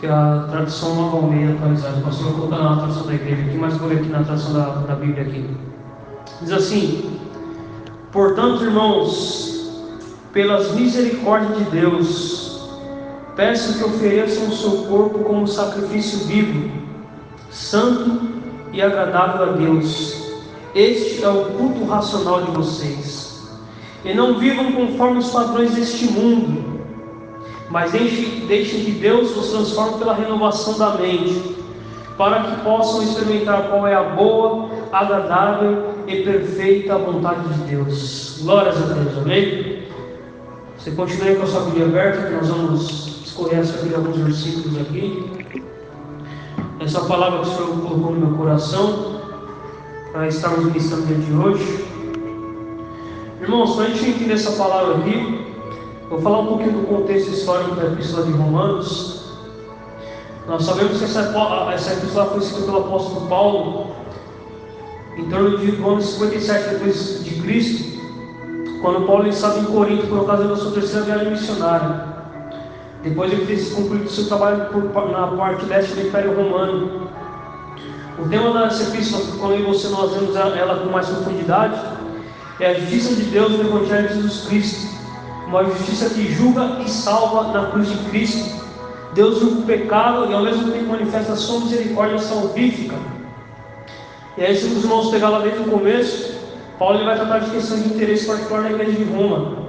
que a tradução Nova Almeida atualizada. O pastor vai colocar na tradução da igreja aqui, mas vou ler aqui na tradução da, da Bíblia aqui. Diz assim: Portanto, irmãos, pelas misericórdias de Deus, peço que ofereçam o seu corpo como sacrifício vivo, santo e agradável a Deus. Este é o culto racional de vocês. E não vivam conforme os padrões deste mundo, mas deixem, que Deus os transforme pela renovação da mente, para que possam experimentar qual é a boa, agradável e perfeita vontade de Deus. Glórias a Deus, amém? Você continua com a sua Bíblia aberta, que nós vamos escolher Bíblia alguns versículos aqui. Essa palavra que o Senhor colocou no meu coração, para estarmos ministrando dia de hoje. Irmãos, para a gente entender essa palavra aqui, vou falar um pouquinho do contexto histórico da Epístola de Romanos. Nós sabemos que essa, essa epístola foi escrita pelo apóstolo Paulo em torno de ano 57 depois de Cristo, quando Paulo estava em Corinto por ocasião da sua terceira viagem missionária. Depois ele fez concluído seu trabalho na parte leste do Império Romano. O tema dessa epístola, quando você nós vemos ela com mais profundidade, é a justiça de Deus no Evangelho de Jesus Cristo. Uma justiça que julga e salva na cruz de Cristo. Deus julga o pecado e ao mesmo tempo manifesta a sua misericórdia salvífica e aí, se os irmãos pegar lá desde o começo, Paulo ele vai tratar de questões de interesse particular na igreja de Roma.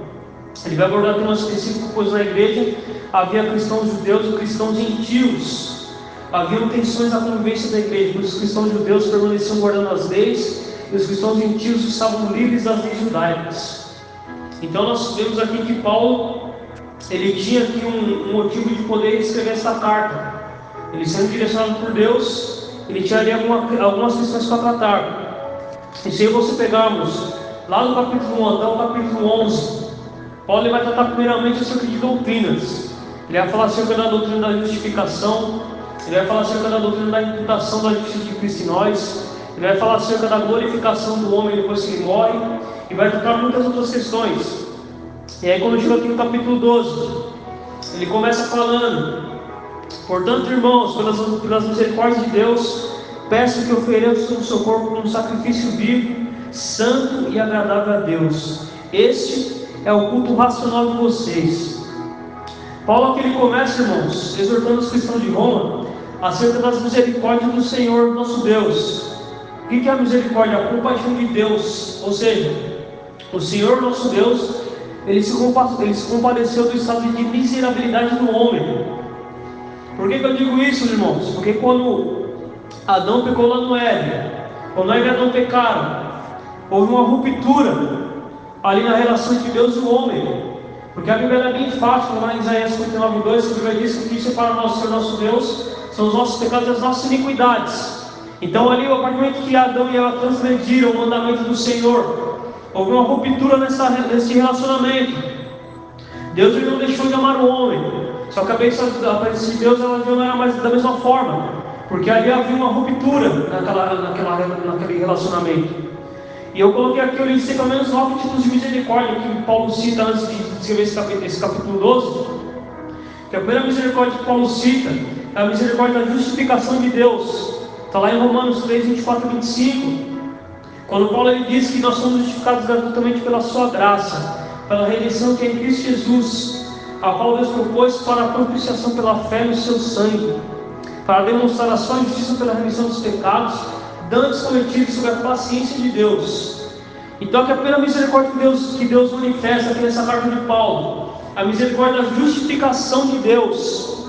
Ele vai abordar temas específicos, pois na igreja havia cristãos judeus e cristãos gentios. Havia tensões na convivência da igreja, os cristãos judeus permaneciam guardando as leis e os cristãos gentios estavam livres das leis judaicas. Então nós vemos aqui que Paulo ele tinha aqui um, um motivo de poder escrever essa carta. Ele sendo direcionado por Deus, ele tinha ali alguma, algumas questões para tratar. E se você pegarmos lá no capítulo 1 até o capítulo 11, Paulo vai tratar primeiramente acerca de doutrinas. Ele vai falar acerca da doutrina da justificação, ele vai falar acerca da doutrina da imputação da justiça de Cristo em nós, ele vai falar acerca da glorificação do homem depois que ele morre, e vai tratar muitas outras questões. E aí, quando chega aqui no capítulo 12, ele começa falando Portanto, irmãos, pelas, pelas misericórdias de Deus, peço que ofereçam o seu corpo como um sacrifício vivo, santo e agradável a Deus. Este é o culto racional de vocês. Paulo aqui ele começa, irmãos, exortando os cristãos de Roma acerca das misericórdias do Senhor nosso Deus. O que é a misericórdia? A compaixão de Deus. Ou seja, o Senhor nosso Deus, ele se, compadeceu do estado de miserabilidade do homem. Por que, que eu digo isso, irmãos? Porque quando Adão pecou lá no Éden, quando Eva e Adão pecaram, houve uma ruptura ali na relação entre Deus e o homem. Porque a Bíblia é bem fácil, lá em Isaías 59, 2, que a Bíblia diz que o que separa nós do nosso Deus são os nossos pecados e as nossas iniquidades. Então, ali, a partir do momento que Adão e Eva transgrediram o mandamento do Senhor, houve uma ruptura nessa, nesse relacionamento. Deus não deixou de amar o homem, só que a bênção de Deus ela não era mais da mesma forma, porque ali havia uma ruptura naquela, naquela, naquele relacionamento. E eu coloquei aqui, eu listei pelo menos nove tipos de misericórdia que Paulo cita antes de escrever esse capítulo, esse capítulo 12. Que a primeira misericórdia que Paulo cita é a misericórdia da justificação de Deus. Está lá em Romanos 3, 24 e 25. Quando Paulo ele diz que nós somos justificados gratuitamente pela sua graça, pela redenção que é em Cristo Jesus a qual Deus propôs para a propiciação pela fé no seu sangue, para demonstrar a sua justiça pela remissão dos pecados, dantes cometidos sob a paciência de Deus. Então, que a primeira misericórdia que Deus, que Deus manifesta aqui nessa carta de Paulo, a misericórdia da justificação de Deus.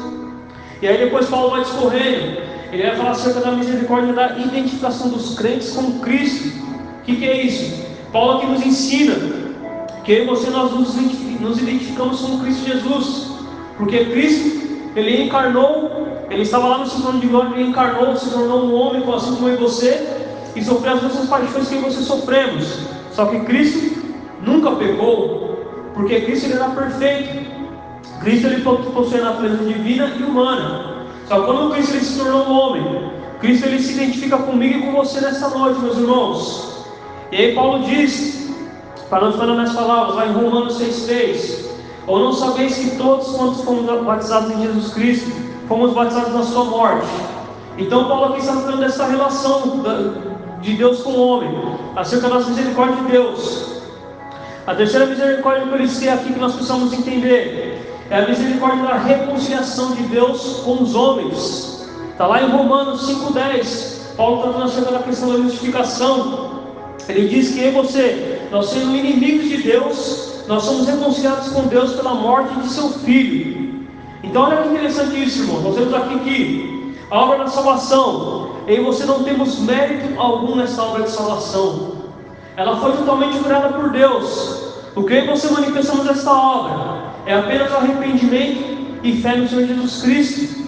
E aí depois Paulo vai discorrendo, ele vai falar acerca da misericórdia da identificação dos crentes com Cristo. O que, que é isso? Paulo aqui nos ensina que eu e você nós nos identificamos com Cristo Jesus, porque Cristo, ele encarnou, ele estava lá no seu trono de glória, ele encarnou, se tornou um homem, assim como eu e você, e sofreu as mesmas paixões que você sofremos. Só que Cristo nunca pecou, porque Cristo ele era perfeito. Cristo ele possui a natureza divina e humana. Que quando Cristo ele se tornou um homem, Cristo ele se identifica comigo e com você nessa noite, meus irmãos. E aí Paulo diz para não ficar nas palavras, lá em Romanos 6,3. Ou não sabeis que todos quantos fomos batizados em Jesus Cristo, fomos batizados na sua morte. Então Paulo aqui está falando dessa relação de Deus com o homem, acerca da misericórdia de Deus. A terceira misericórdia que eu listei aqui que nós precisamos entender é a misericórdia da reconciliação de Deus com os homens. Está lá em Romanos 5,10. Paulo está falando acerca da questão da justificação. Ele diz que eu você, nós somos inimigos de Deus, nós somos reconciliados com Deus pela morte de seu filho. Então olha que irmão. Nós temos aqui que a obra da salvação, eu e você não temos mérito algum nessa obra de salvação. Ela foi totalmente curada por Deus. O que você manifestamos nesta obra é apenas arrependimento e fé no Senhor Jesus Cristo.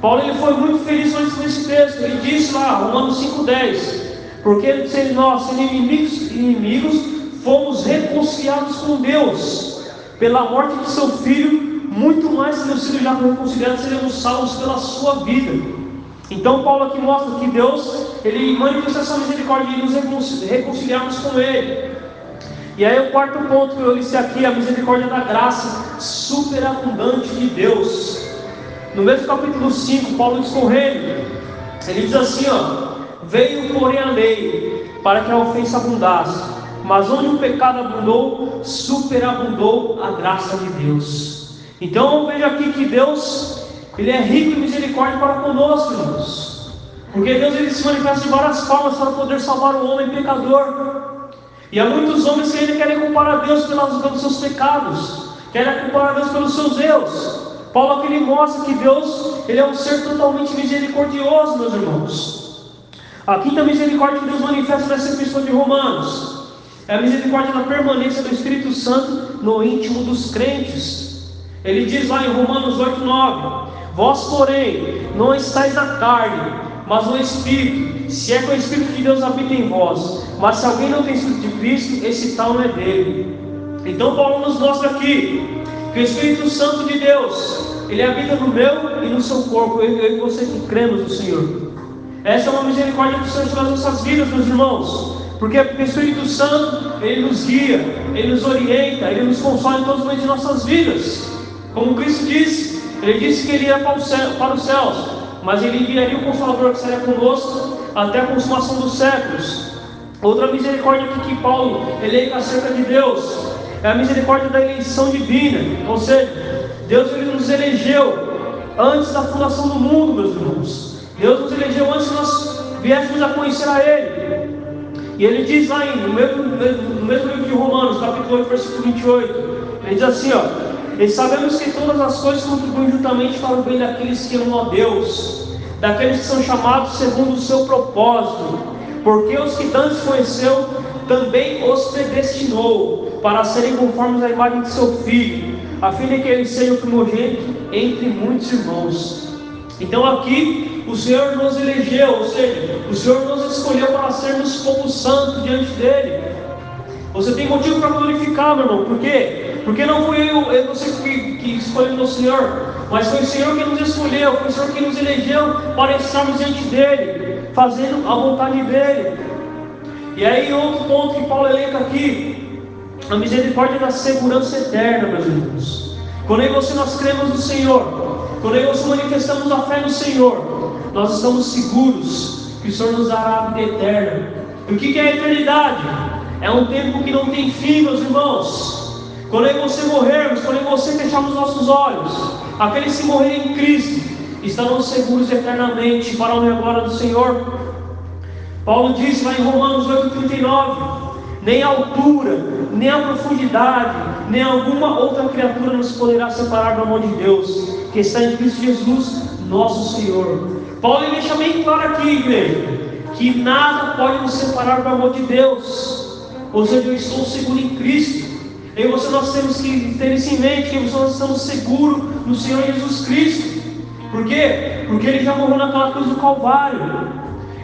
Paulo ele foi muito feliz com esse texto. Ele disse lá, Romanos 5,10: Porque nós, sendo inimigos, inimigos, fomos reconciliados com Deus pela morte de seu filho, muito mais tendo sido já reconciliados, seremos salvos pela sua vida. Então Paulo aqui mostra que Deus, ele manifesta essa misericórdia de nos reconciliarmos com Ele. E aí o quarto ponto que eu listei aqui, a misericórdia da graça superabundante de Deus. No mesmo capítulo 5, Paulo discorrendo, ele diz assim, ó, veio porém a lei, para que a ofensa abundasse, mas onde o pecado abundou, superabundou a graça de Deus. Então veja aqui que Deus ele é rico em misericórdia para conosco, irmãos. Porque Deus ele se manifesta de várias formas para poder salvar o homem pecador. E há muitos homens que ainda querem comparar Deus pelos, pelos seus pecados, querem comparar Deus pelos seus erros. Paulo aqui mostra que Deus ele é um ser totalmente misericordioso, meus irmãos. A quinta misericórdia que Deus manifesta nessa epístola de Romanos é a misericórdia da permanência do Espírito Santo no íntimo dos crentes. Ele diz lá em Romanos 8, 9: Vós, porém, não estáis na carne, mas no Espírito, se é que o Espírito de Deus habita em vós. Mas se alguém não tem Espírito de Cristo, esse tal não é dele. Então Paulo nos mostra aqui que o Espírito Santo de Deus, ele habita no meu e no seu corpo, eu e você que cremos no Senhor. Essa é uma misericórdia do Senhor nas nossas vidas, meus irmãos. Porque, porque o Espírito Santo, ele nos guia, ele nos orienta, ele nos consola em todos os momentos de nossas vidas. Como Cristo disse, ele disse que ele ia para, céu, para os céus, mas ele enviaria o Consolador que seria conosco até a consumação dos séculos. Outra misericórdia que Paulo elenca acerca de Deus é a misericórdia da eleição divina, ou seja, Deus ele nos elegeu antes da fundação do mundo, meus irmãos. Deus nos elegeu antes que nós viéssemos a conhecer a Ele. E ele diz lá no mesmo, no mesmo livro de Romanos, capítulo 8, versículo 28, ele diz assim: ó, e sabemos que todas as coisas contribuem juntamente para o bem daqueles que amam a Deus, daqueles que são chamados segundo o seu propósito, porque os que antes conheceu, também os predestinou para serem conformes à imagem de seu filho, a fim de que ele seja o primogênito entre muitos irmãos. Então aqui o Senhor nos elegeu, ou seja, o Senhor nos escolheu para sermos povo santo diante dele. Você tem motivo para glorificar, meu irmão, por quê? Porque não fui eu, eu não sei que, que escolheu o Senhor, mas foi o Senhor que nos escolheu, foi o Senhor que nos elegeu para estarmos diante dele, fazendo a vontade dele. E aí, outro ponto que Paulo elenca aqui, a misericórdia da segurança eterna, meus irmãos. Quando eu e você nós cremos no Senhor, quando eu e você manifestamos a fé no Senhor, nós estamos seguros que o Senhor nos dará a vida eterna. E o que é a eternidade? É um tempo que não tem fim, meus irmãos. Quando eu e você morrermos, quando eu e você fecharmos nossos olhos, aqueles que morrerem em Cristo estarão seguros eternamente para a honra glória do Senhor. Paulo diz lá em Romanos 8,39: Nem a altura, nem a profundidade, nem alguma outra criatura nos poderá separar do amor de Deus, que está em Cristo Jesus, nosso Senhor. Paulo deixa bem claro aqui, igreja, que nada pode nos separar do amor de Deus. Ou seja, eu estou seguro em Cristo. Eu e você nós temos que ter isso em mente, que nós estamos seguros no Senhor Jesus Cristo. Por quê? Porque Ele já morreu naquela cruz do Calvário.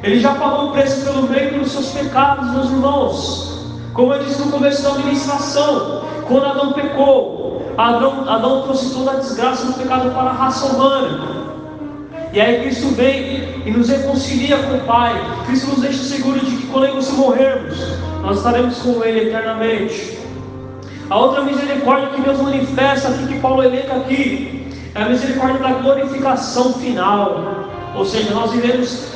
Ele já pagou o preço pelo bem e pelos seus pecados, meus irmãos. Como eu disse no começo da administração, quando Adão pecou, Adão, Adão trouxe toda a desgraça do pecado para a raça humana. E aí Cristo vem e nos reconcilia com o Pai. Cristo nos deixa seguro de que quando nós morrermos, nós estaremos com Ele eternamente. A outra misericórdia que Deus manifesta aqui, que Paulo elenca aqui, É a misericórdia da glorificação final. Ou seja, nós iremos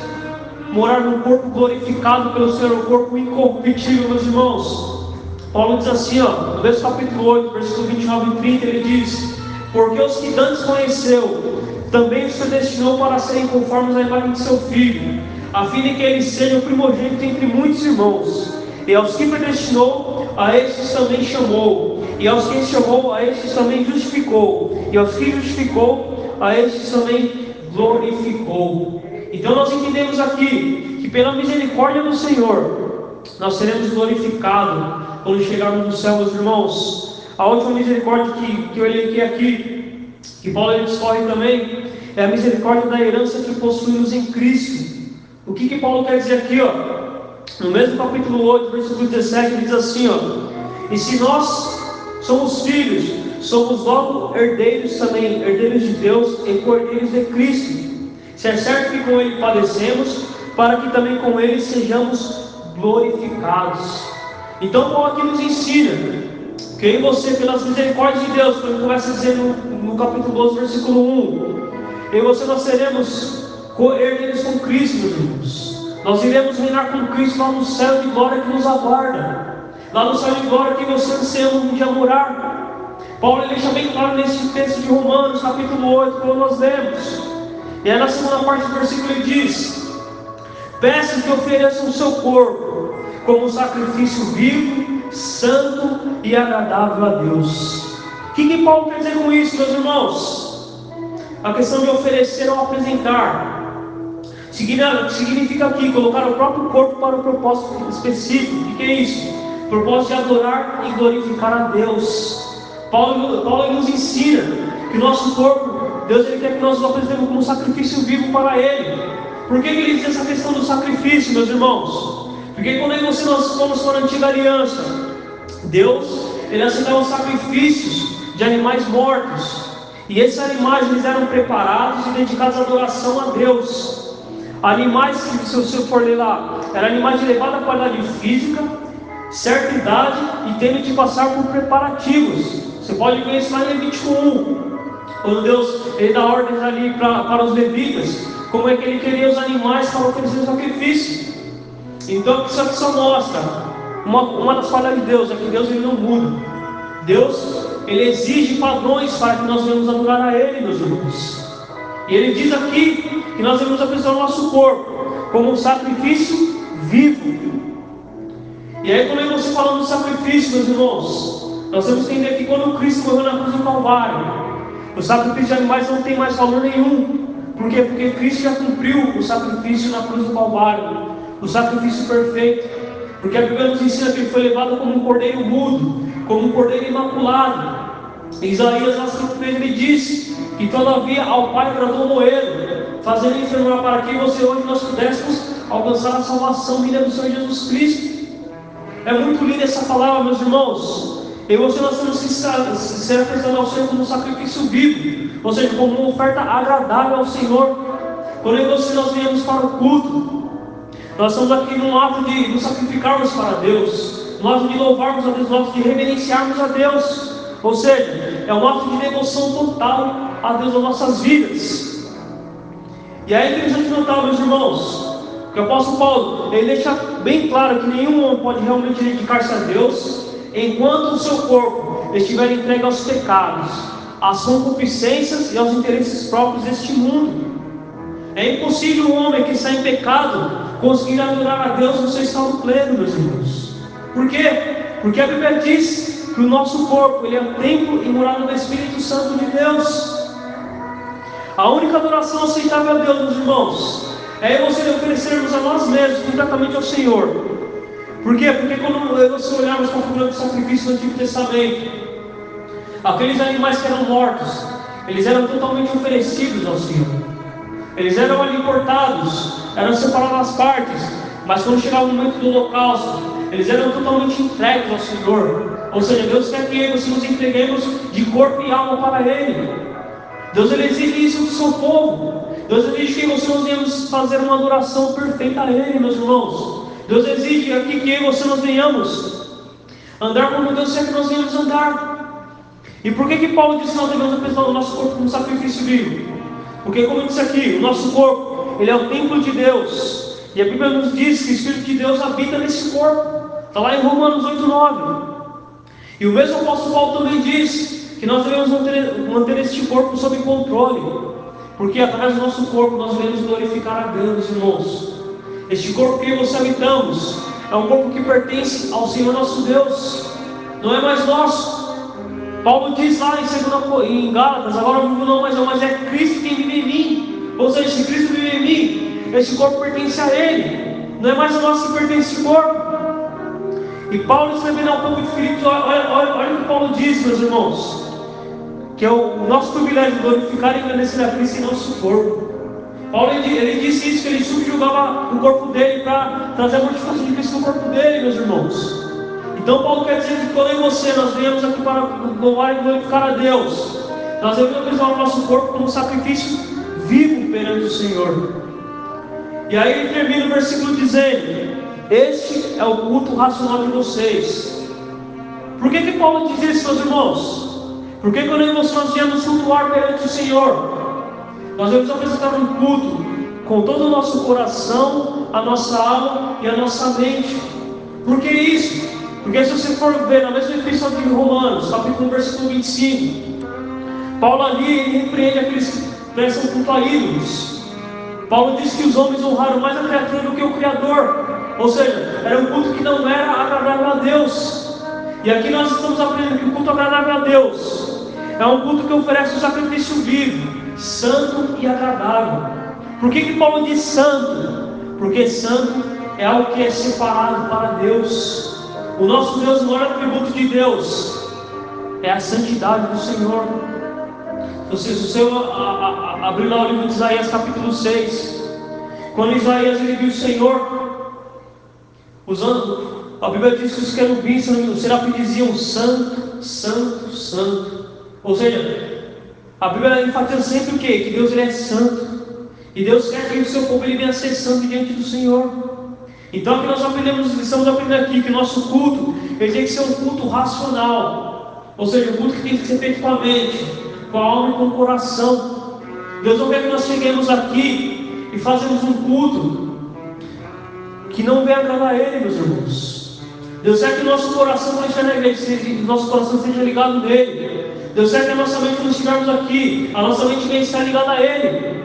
morar num corpo glorificado pelo Senhor, um corpo incorruptível, meus irmãos. Paulo diz assim, ó, no verso capítulo 8, versículo 29 e 30, ele diz: Porque os que dantes conheceu, também os predestinou para serem conformes à imagem de seu filho, a fim de que ele seja o primogênito entre muitos irmãos. E aos que predestinou, a estes também chamou. E aos que chamou, a estes também justificou. E aos que justificou, a estes também glorificou. Então nós entendemos aqui que pela misericórdia do Senhor, nós seremos glorificados quando chegarmos no céu, meus irmãos. A última misericórdia que, que eu elenquei aqui, que Paulo discorre também, é a misericórdia da herança que possuímos em Cristo. O que, que Paulo quer dizer aqui? Ó? No mesmo capítulo 8, versículo 17, ele diz assim: ó, E se nós somos filhos, somos logo herdeiros também, herdeiros de Deus e cordeiros de Cristo. Se é certo que com Ele padecemos, para que também com Ele sejamos glorificados. Então, Paulo aqui nos ensina que em você, pelas misericórdias de Deus, como começa a dizer no, no capítulo 12, versículo 1, em você nós seremos herdeiros com Cristo, meus irmãos. Nós iremos reinar com Cristo lá no céu de glória que nos aguarda. Lá no céu de glória que você anseia um dia morar. Paulo deixa bem claro nesse texto de Romanos, capítulo 8, quando nós lemos. E aí na segunda parte do versículo ele diz: Peço que ofereçam o seu corpo como sacrifício vivo, santo e agradável a Deus. O que, que Paulo quer dizer com isso, meus irmãos? A questão de oferecer ou apresentar. Significa aqui colocar o próprio corpo para um propósito específico. O que é isso? Propósito de adorar e glorificar a Deus. Paulo, Paulo nos ensina que nosso corpo, Deus ele quer que nós o apresentemos como sacrifício vivo para Ele. Por que, que ele diz essa questão do sacrifício, meus irmãos? Porque quando você nós fomos para a antiga aliança, Deus ele aceitava sacrifícios de animais mortos. E esses animais eles eram preparados e dedicados à adoração a Deus. Animais que, se você for ler lá, eram animais de elevada qualidade física, certa idade e tendo de passar por preparativos. Você pode ver isso lá em Levítico 1, quando Deus ele dá ordens ali pra, para os levitas, como é que ele queria os animais para oferecer sacrifício. Então, isso aqui só mostra uma, uma das qualidades de Deus, é que Deus ele não muda. Deus ele exige padrões para que nós venhamos adorar a Ele, meus irmãos. E ele diz aqui que nós devemos apresentar o nosso corpo como um sacrifício vivo. E aí, quando você falando do sacrifício, meus irmãos, nós temos que entender que quando Cristo morreu na cruz do Calvário, o sacrifício de animais não tem mais valor nenhum. Por quê? Porque Cristo já cumpriu o sacrifício na cruz do Calvário, o sacrifício perfeito. Porque a Bíblia nos ensina que ele foi levado como um cordeiro mudo, como um cordeiro imaculado. Isaías, 53, ele disse que todavia ao Pai agradou Moedo, fazendo enfermar para que você hoje nós pudéssemos alcançar a salvação vinda do Senhor Jesus Cristo. É muito linda essa palavra, meus irmãos. E você nós temos que ser apresentado ao Senhor como um sacrifício vivo, ou seja, como uma oferta agradável ao Senhor. Eu você nós viemos para o culto, nós estamos aqui num ato de nos sacrificarmos para Deus, no ato de louvarmos a Deus, no ato de reverenciarmos a Deus. Ou seja, é um ato de devoção total a Deus nas nossas vidas. E aí é interessante notar, meus irmãos, que o apóstolo Paulo ele deixa bem claro que nenhum homem pode realmente dedicar-se a Deus enquanto o seu corpo estiver entregue aos pecados, às concupiscências e aos interesses próprios deste mundo. É impossível um homem que está em pecado conseguir adorar a Deus no seu estado pleno, meus irmãos. Por quê? Porque a Bíblia diz que o nosso corpo ele é o templo e morada do Espírito Santo de Deus. A única adoração aceitável a Deus, meus irmãos, é você oferecermos a nós mesmos completamente ao Senhor. Por quê? Porque quando nós olharmos para o programa de sacrifício do Antigo Testamento, aqueles animais que eram mortos, eles eram totalmente oferecidos ao Senhor. Eles eram ali cortados, eram separados as partes, mas quando chegava o momento do holocausto, eles eram totalmente entregues ao Senhor. Ou seja, Deus quer que nós nos entreguemos de corpo e alma para Ele. Deus ele exige isso do seu povo. Deus exige que você nós venhamos fazer uma adoração perfeita a Ele, meus irmãos. Deus exige aqui que você nós venhamos andar como Deus quer que nós venhamos andar. E por que que Paulo disse que nós devemos apresentar o nosso corpo como sacrifício vivo? Porque como eu disse aqui, o nosso corpo, ele é o templo de Deus. E a Bíblia nos diz que o Espírito de Deus habita nesse corpo. Está lá em Romanos 8, 9. E o mesmo apóstolo Paulo também diz que nós devemos manter, manter este corpo sob controle. Porque através do nosso corpo nós devemos glorificar a Deus, irmãos. Este corpo que você habitamos é um corpo que pertence ao Senhor nosso Deus, não é mais nosso. Paulo diz lá em, 2, em Gálatas: agora eu não mais eu, mas é Cristo quem vive em mim. Ou seja, se Cristo vive em mim, esse corpo pertence a Ele, não é mais nosso que pertence ao corpo. E Paulo escrevendo ao povo de Filipos, olha, olha, olha o que Paulo diz, meus irmãos, que é o nosso privilégio glorificar e engrandecer a Cristo em nosso corpo. Paulo ele, ele disse isso, que ele subjugava o corpo dele para trazer a mortificação de Cristo no corpo dele, meus irmãos. Então Paulo quer dizer que quando eu e você nós viemos aqui para louvar e glorificar a Deus, nós devemos apresentar o nosso corpo como sacrifício vivo perante o Senhor. E aí ele termina o versículo dizendo: Este é o culto racional de vocês. Por que, que Paulo diz isso, meus irmãos? Porque quando nós viemos cultuar perante o Senhor, nós devemos apresentar um culto com todo o nosso coração, a nossa alma e a nossa mente. Por que isso? Porque se você for ver na mesma epístola de Romanos, capítulo versículo 25, Paulo ali repreende aqueles que prestam culto a ídolos. Paulo diz que os homens honraram mais a criatura do que o Criador. Ou seja, era um culto que não era agradável a Deus. E aqui nós estamos aprendendo que o culto agradável a Deus é um culto que oferece um sacrifício vivo, santo e agradável. Por que, que Paulo diz santo? Porque santo é algo que é separado para Deus. O nosso Deus, o maior atributo de Deus é a santidade do Senhor. Se você abrir lá o livro de Isaías, capítulo 6, quando Isaías ele viu o Senhor, usando, a Bíblia diz que os querubins, os serafins diziam santo, santo, santo. Ou seja, a Bíblia enfatiza sempre o quê? Que Deus ele é santo. E Deus quer que o seu povo ele venha ser santo diante do Senhor. Então que nós aprendemos, estamos aprendendo aqui que o nosso culto ele tem que ser um culto racional. Ou seja, um culto que tem que ser feito com a mente, com a alma e com o coração. Deus não quer que nós cheguemos aqui e fazemos um culto que não venha agradar a Ele, meus irmãos. Deus quer que nosso coração na igreja, nosso coração esteja ligado nele. Deus quer que a nossa mente, quando estivermos aqui, a nossa mente venha estar ligada a Ele.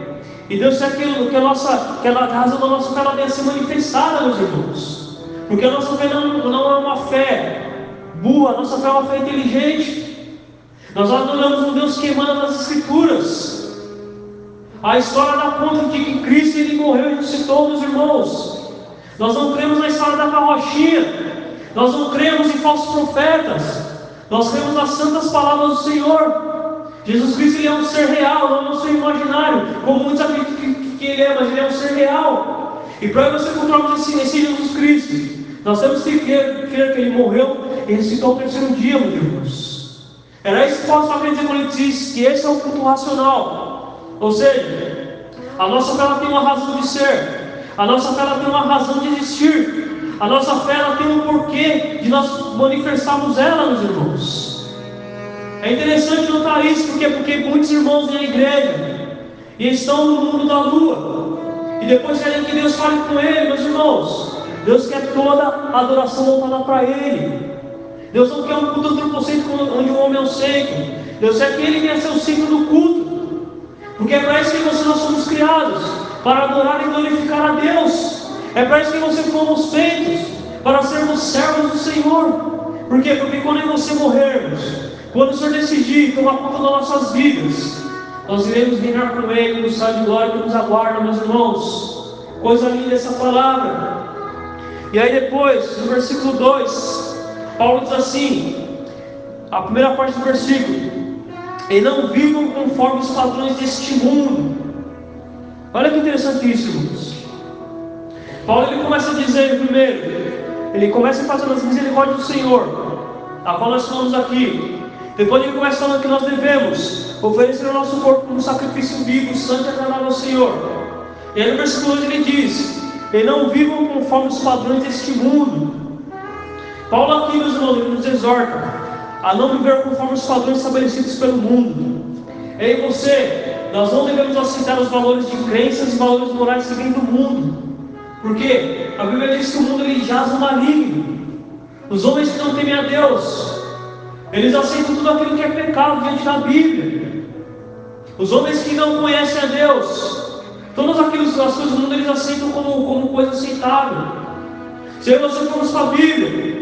E Deus quer que, que, a, nossa, que a razão da nossa fé venha ser manifestada, meus irmãos. Porque a nossa fé não, não é uma fé boa, a nossa fé é uma fé inteligente. Nós adoramos um Deus que emana Escrituras. A história dá conta de que Cristo ele morreu e ressuscitou, meus irmãos. Nós não cremos na história da carrochinha. Nós não cremos em falsos profetas. Nós temos as santas palavras do Senhor. Jesus Cristo ele é um ser real, não é um ser imaginário, como muitos acreditam que, que ele é, mas ele é um ser real. E para nós encontrarmos esse, esse Jesus Cristo, nós temos que crer, crer que ele morreu e ressuscitou ao terceiro dia, meus irmãos. Era isso que Paulo estava querendo quando ele diz que esse é o culto racional. Ou seja, a nossa fé tem uma razão de ser, a nossa fé tem uma razão de existir. A nossa fé ela tem um porquê de nós manifestarmos ela, meus irmãos. É interessante notar isso, porque porque muitos irmãos vêm à igreja e estão no mundo da lua. E depois querem que Deus fale com ele, meus irmãos. Deus quer toda a adoração voltada para Ele. Deus não quer um culto antropocêntrico onde o homem é o centro. Deus quer que Ele venha ser o centro do culto. Porque é para isso que nós somos criados para adorar e glorificar a Deus. É para isso que você fomos feitos, para sermos servos do Senhor. Por quê? Porque quando você morrermos, quando o Senhor decidir tomar conta das nossas vidas, nós iremos reinar com Ele no estado de glória que nos aguarda, meus irmãos. Coisa linda essa palavra. E aí depois, no versículo 2, Paulo diz assim, a primeira parte do versículo, e não vivam conforme os padrões deste mundo. Olha que interessante isso, irmãos. Paulo ele começa a dizer primeiro, ele começa fazendo as misericórdias do Senhor, a qual nós falamos aqui. Depois ele começa falando que nós devemos oferecer o nosso corpo como sacrifício vivo, santo e agradável ao Senhor. E aí no versículo 2 ele diz: E não vivam conforme os padrões deste mundo. Paulo aqui, ele nos exorta a não viver conforme os padrões estabelecidos pelo mundo. Eu e você, nós não devemos aceitar os valores de crenças e valores morais que vêm do mundo. Porque a Bíblia diz que o mundo ele jaz no maligno. Os homens que não temem a Deus, eles aceitam tudo aquilo que é pecado diante da Bíblia. Os homens que não conhecem a Deus, todas aquelas coisas do mundo eles aceitam como, como coisa aceitável. Se você formos para Bíblia,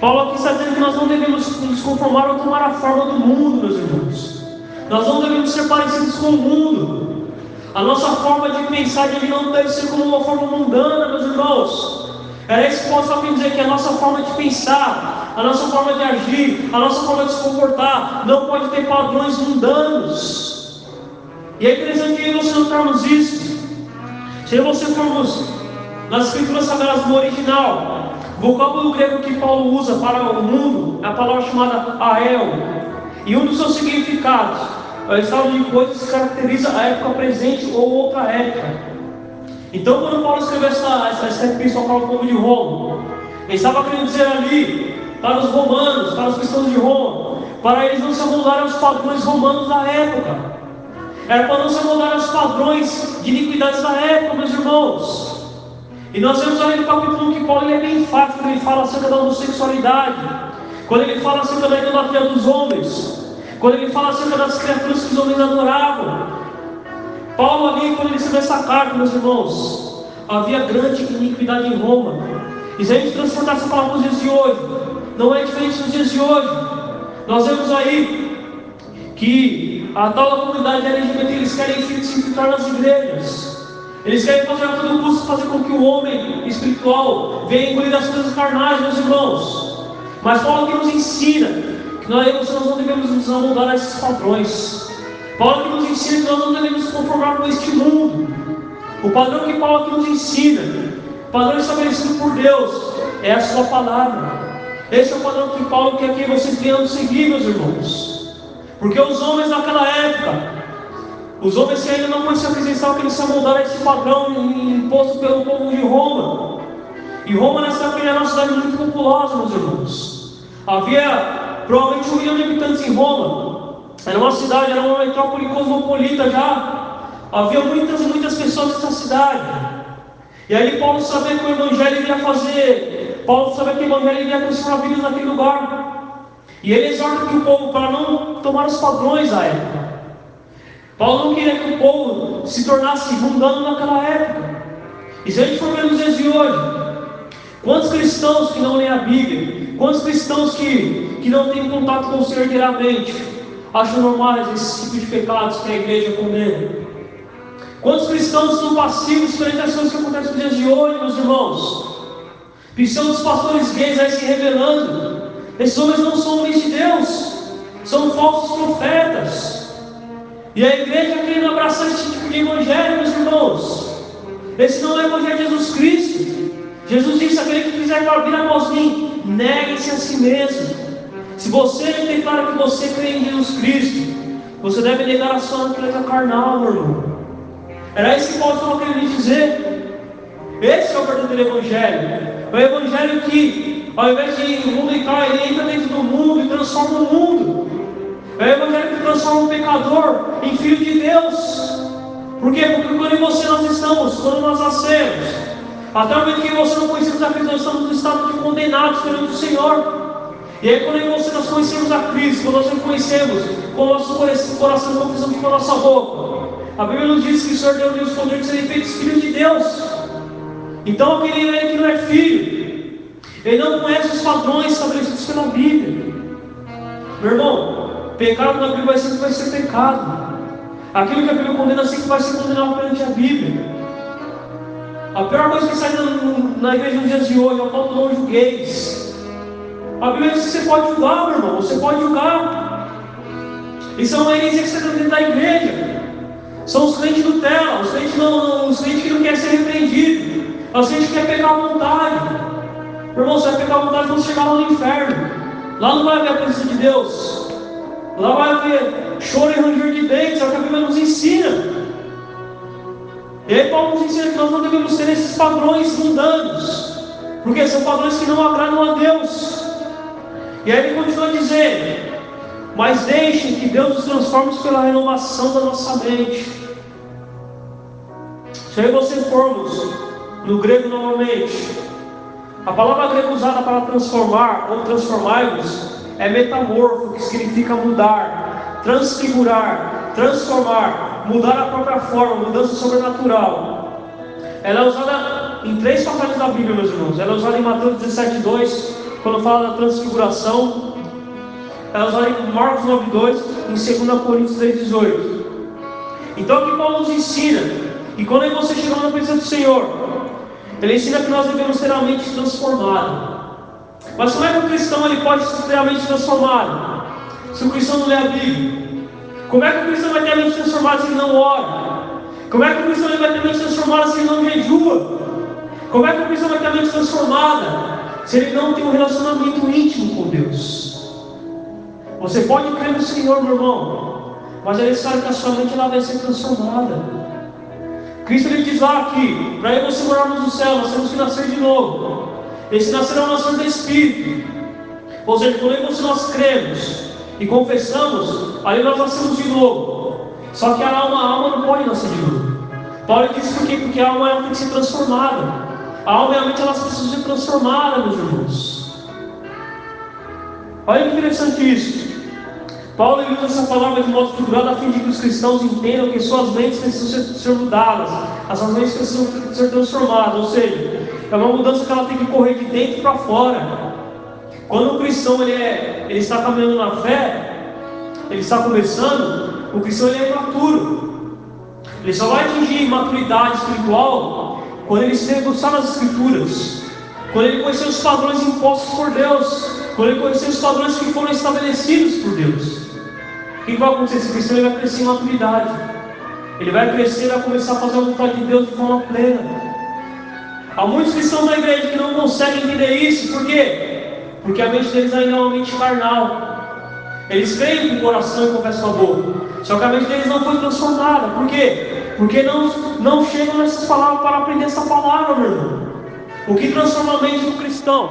Paulo aqui está dizendo que nós não devemos nos conformar ou tomar a forma do mundo, meus irmãos. Nós não devemos ser parecidos com o mundo. A nossa forma de pensar de não deve ser como uma forma mundana, meus irmãos. Era isso que está querendo dizer, que a nossa forma de pensar, a nossa forma de agir, a nossa forma de se comportar, não pode ter padrões mundanos. E é interessante você notarmos isso. Se você formos nas escrituras sagradas no original, o vocábulo grego que Paulo usa para o mundo é a palavra chamada ael. E um dos seus significados o estado de coisas que caracteriza a época presente ou outra época. Então, quando Paulo escreveu essa, essa, essa epístola para o povo de Roma, ele estava querendo dizer ali, para os romanos, para os cristãos de Roma, para eles não se amoldarem aos padrões romanos da época. Era para não se amoldarem aos padrões de iniquidades da época, meus irmãos. E nós vemos ali no capítulo 1 que Paulo ele é bem enfático quando ele fala acerca da homossexualidade, quando ele fala acerca da idolatria dos homens, quando ele fala acerca das criaturas que os homens adoravam. Paulo ali, quando ele escreveu essa carta, meus irmãos, havia grande iniquidade em Roma. E se a gente transportar essa palavra para os dias de hoje, não é diferente dos dias de hoje. Nós vemos aí que a tal da comunidade LGBT eles querem se infiltrar nas igrejas. Eles querem fazer a todo custo fazer com que o homem espiritual venha engolir as coisas carnais, meus irmãos. Mas Paulo que nos ensina nós, não devemos nos amoldar a esses padrões. Paulo que nos ensina que nós não devemos nos conformar com este mundo. O padrão que Paulo aqui nos ensina, o padrão estabelecido por Deus, é a sua palavra. Esse é o padrão que Paulo quer que vocês venham seguir, meus irmãos. Porque os homens naquela época, os homens que ainda não conheciam a presença que eles se amoldaram a esse padrão imposto pelo povo de Roma. E Roma nessa época era uma cidade muito populosa, meus irmãos. Havia provavelmente um milhão de habitantes em Roma. Era uma cidade, era uma metrópole cosmopolita já. Havia muitas muitas pessoas nessa cidade. E aí Paulo sabia que o Evangelho iria fazer, Paulo sabia que o Evangelho iria transformar vidas naquele lugar. E ele exorta o povo para não tomar os padrões da época. Paulo não queria que o povo se tornasse mundano naquela época. E se a gente for ver nos dias de hoje, quantos cristãos que não leem a Bíblia, quantos cristãos que, que não têm contato com o Senhor diariamente, acham normais esse tipo de pecados que a igreja condena? Quantos cristãos são passivos frente às coisas que acontecem nos dias de hoje, meus irmãos? Cristãos pastores gays aí se revelando. Esses homens não são homens de Deus, são falsos profetas. E a igreja querendo abraçar esse tipo de evangelho, meus irmãos. Esse não é o evangelho de Jesus Cristo. Jesus disse: aquele que quiser vir após mim, negue-se a si mesmo. Se você declara que você crê em Jesus Cristo, você deve negar a sua natureza carnal, meu irmão. Era isso que Paulo estava querendo dizer. Esse é o verdadeiro evangelho. É o evangelho que, ao invés de o mundo entrar, ele entra dentro do mundo e transforma o mundo. É o Evangelho que transforma um pecador em filho de Deus. Por quê? Porque quando você nós estamos, quando nós nascemos, até o momento que você não conhecemos a Cristo, nós estamos no estado de condenados perante o Senhor. E aí quando nós conhecemos a Cristo, quando nós conhecemos com o nosso coração, confessamos com a nossa boca. A Bíblia nos diz que o Senhor deu nos poder de serem feitos filhos de Deus. Então aquele que não é filho, ele não conhece os padrões estabelecidos pela Bíblia. Meu irmão, Pecado na Bíblia vai sempre vai ser pecado. Aquilo que a Bíblia condena sempre vai ser condenado perante a Bíblia. A pior coisa que sai na, na igreja nos dias de hoje é o tal do não julgueis. A Bíblia diz que você pode julgar, meu irmão, você pode julgar. Isso é uma heresia que você está dentro da igreja. São os crentes Nutella, os crentes, não, os crentes que não querem ser repreendidos, os crentes que querem pecar à vontade. Meu irmão, você vai pecar à vontade quando chegar lá no inferno. Lá não vai haver a presença de Deus. Lá vai haver choro e ranger de dentes, é o que a Bíblia nos ensina. E aí Paulo nos ensina que nós não devemos ter esses padrões mundanos, porque são padrões que não agradam a Deus. E aí ele continua dizendo: Mas deixem que Deus nos transforme pela renovação da nossa mente. Se aí você formos no grego novamente, a palavra grega usada para transformar ou transformar-vos é metamorfo, que significa mudar, transfigurar, transformar, mudar a própria forma, mudança sobrenatural. Ela é usada em três passagens da Bíblia, meus irmãos. Ela é usada em Mateus 17, 2, quando fala da transfiguração. Ela é usada em Marcos 9, 2, em 2 Coríntios 3, 18. Então aqui Paulo nos ensina que quando você chegar na presença do Senhor, ele ensina que nós devemos ter a mente transformada. Mas como é que o cristão ele pode ter a mente transformada? Se o cristão não lê a Bíblia? Como é que o cristão vai ter a mente transformada se ele não ora? Como é que o cristão vai ter a mente transformada se ele não jejua? Como é que o cristão vai ter a mente transformada se ele não tem um relacionamento íntimo com Deus? Você pode crer no Senhor, meu irmão, mas é necessário que a sua mente ela vai ser transformada. Cristo ele diz lá que para você morarmos no céu, nós temos que nascer de novo. Esse nascer é uma nação do Espírito. Ou seja, quando nós cremos e confessamos, aí nós nascemos de novo. Só que a alma, a alma não pode nascer de novo. Paulo diz por quê? Porque a alma ela tem que ser transformada. A alma e a mente elas precisam ser transformadas, meus irmãos. Olha que interessante isso. Paulo usa essa palavra de modo figurado a fim de que os cristãos entendam que suas mentes precisam ser, ser mudadas, as suas mentes precisam ser transformadas, ou seja, é uma mudança que ela tem que correr de dentro para fora. Quando o cristão ele, é, ele está caminhando na fé, ele está começando, o cristão ele é imaturo. Ele só vai atingir maturidade espiritual quando ele se debruçar nas escrituras, quando ele conhecer os padrões impostos por Deus, quando ele conhecer os padrões que foram estabelecidos por Deus. O que vai acontecer? Esse cristão ele vai crescer em maturidade. Ele vai crescer, vai começar a fazer a vontade de Deus de forma plena. Há muitos cristãos da igreja que não conseguem entender isso, por quê? Porque a mente deles ainda é uma mente carnal. Eles creem com o coração e confessam com a boca. Só que a mente deles não foi transformada. Por quê? Porque não, não chegam nessas palavras para aprender essa palavra, meu irmão. O que transforma a mente do cristão?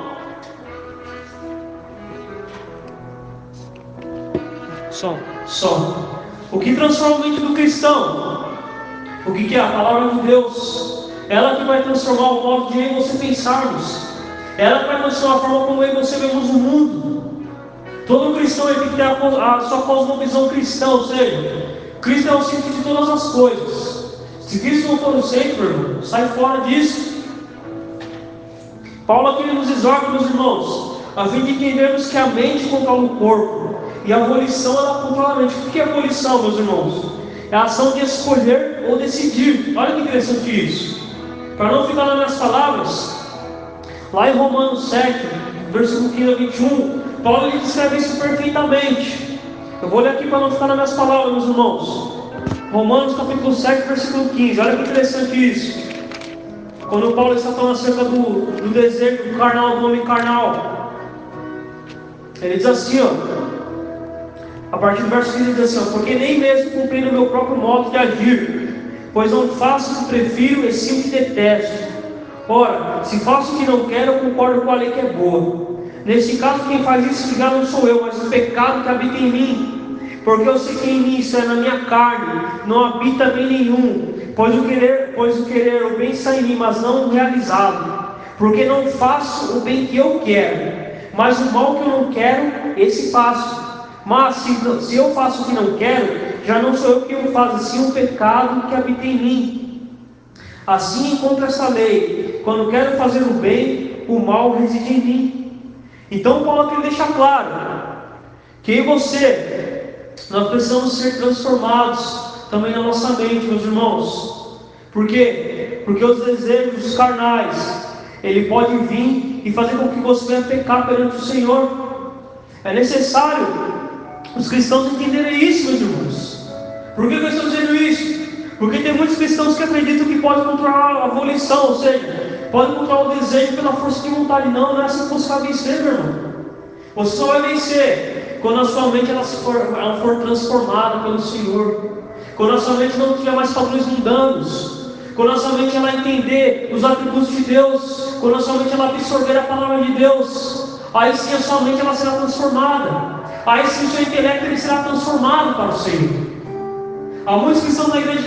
Som, som. O que transforma a mente do cristão? O que, que é? A palavra de Deus. Ela que vai transformar o modo de você pensarmos. Ela vai transformar a forma como eu e você vemos o mundo. Todo cristão ele tem que ter a, a sua cosmovisão cristã, ou seja, Cristo é o centro de todas as coisas. Se Cristo não for o centro, irmão, sai fora disso. Paulo aqui nos exorta, meus irmãos, a fim de entendermos que a mente controla o corpo e a abolição ela controla a mente. O que é abolição, meus irmãos? É a ação de escolher ou decidir. Olha que interessante isso. Para não ficar nas minhas palavras, lá em Romanos 7, versículo 15 a 21, Paulo descreve isso perfeitamente. Eu vou ler aqui para não ficar nas minhas palavras, meus irmãos. Romanos capítulo 7, versículo 15. Olha que interessante isso. Quando Paulo está falando acerca do, do desejo do carnal, do homem carnal. Ele diz assim, ó. A partir do verso 15 diz assim: Porque nem mesmo cumprindo o meu próprio modo de agir, pois não faço o que prefiro e sim o que detesto. Ora, se faço o que não quero, eu concordo com a lei que é boa. Nesse caso, quem faz isso já não sou eu, mas o pecado que habita em mim. Porque eu sei que em mim, isso é na minha carne, não habita bem nenhum. Pois o querer, pois o querer, o bem está em mim, mas não realizado. Porque não faço o bem que eu quero, mas o mal que eu não quero, esse faço. Mas se, se eu faço o que não quero, já não sou eu que o faço, sim o pecado que habita em mim. Assim encontro essa lei: quando quero fazer o bem, o mal reside em mim. Então Paulo aqui deixa claro que você nós precisamos ser transformados também na nossa mente, meus irmãos. Por quê? Porque os desejos carnais, ele pode vir e fazer com que você venha pecar perante o Senhor. É necessário os cristãos entenderem isso, meus irmãos. Por que eu estou dizendo isso? Porque tem muitos cristãos que acreditam que podem controlar a volição, ou seja, podem controlar o desejo pela força de vontade. Não, não é assim que você vai vencer, meu irmão. Você só vai vencer quando a sua mente ela for, ela for transformada pelo Senhor. Quando a sua mente não tiver mais padrões mundanos. Quando a sua mente ela entender os atributos de Deus. Quando a sua mente ela absorver a palavra de Deus. Aí sim a sua mente ela será transformada. Aí sim o seu intelecto ele será transformado para o Senhor. Há muitos que estão na igreja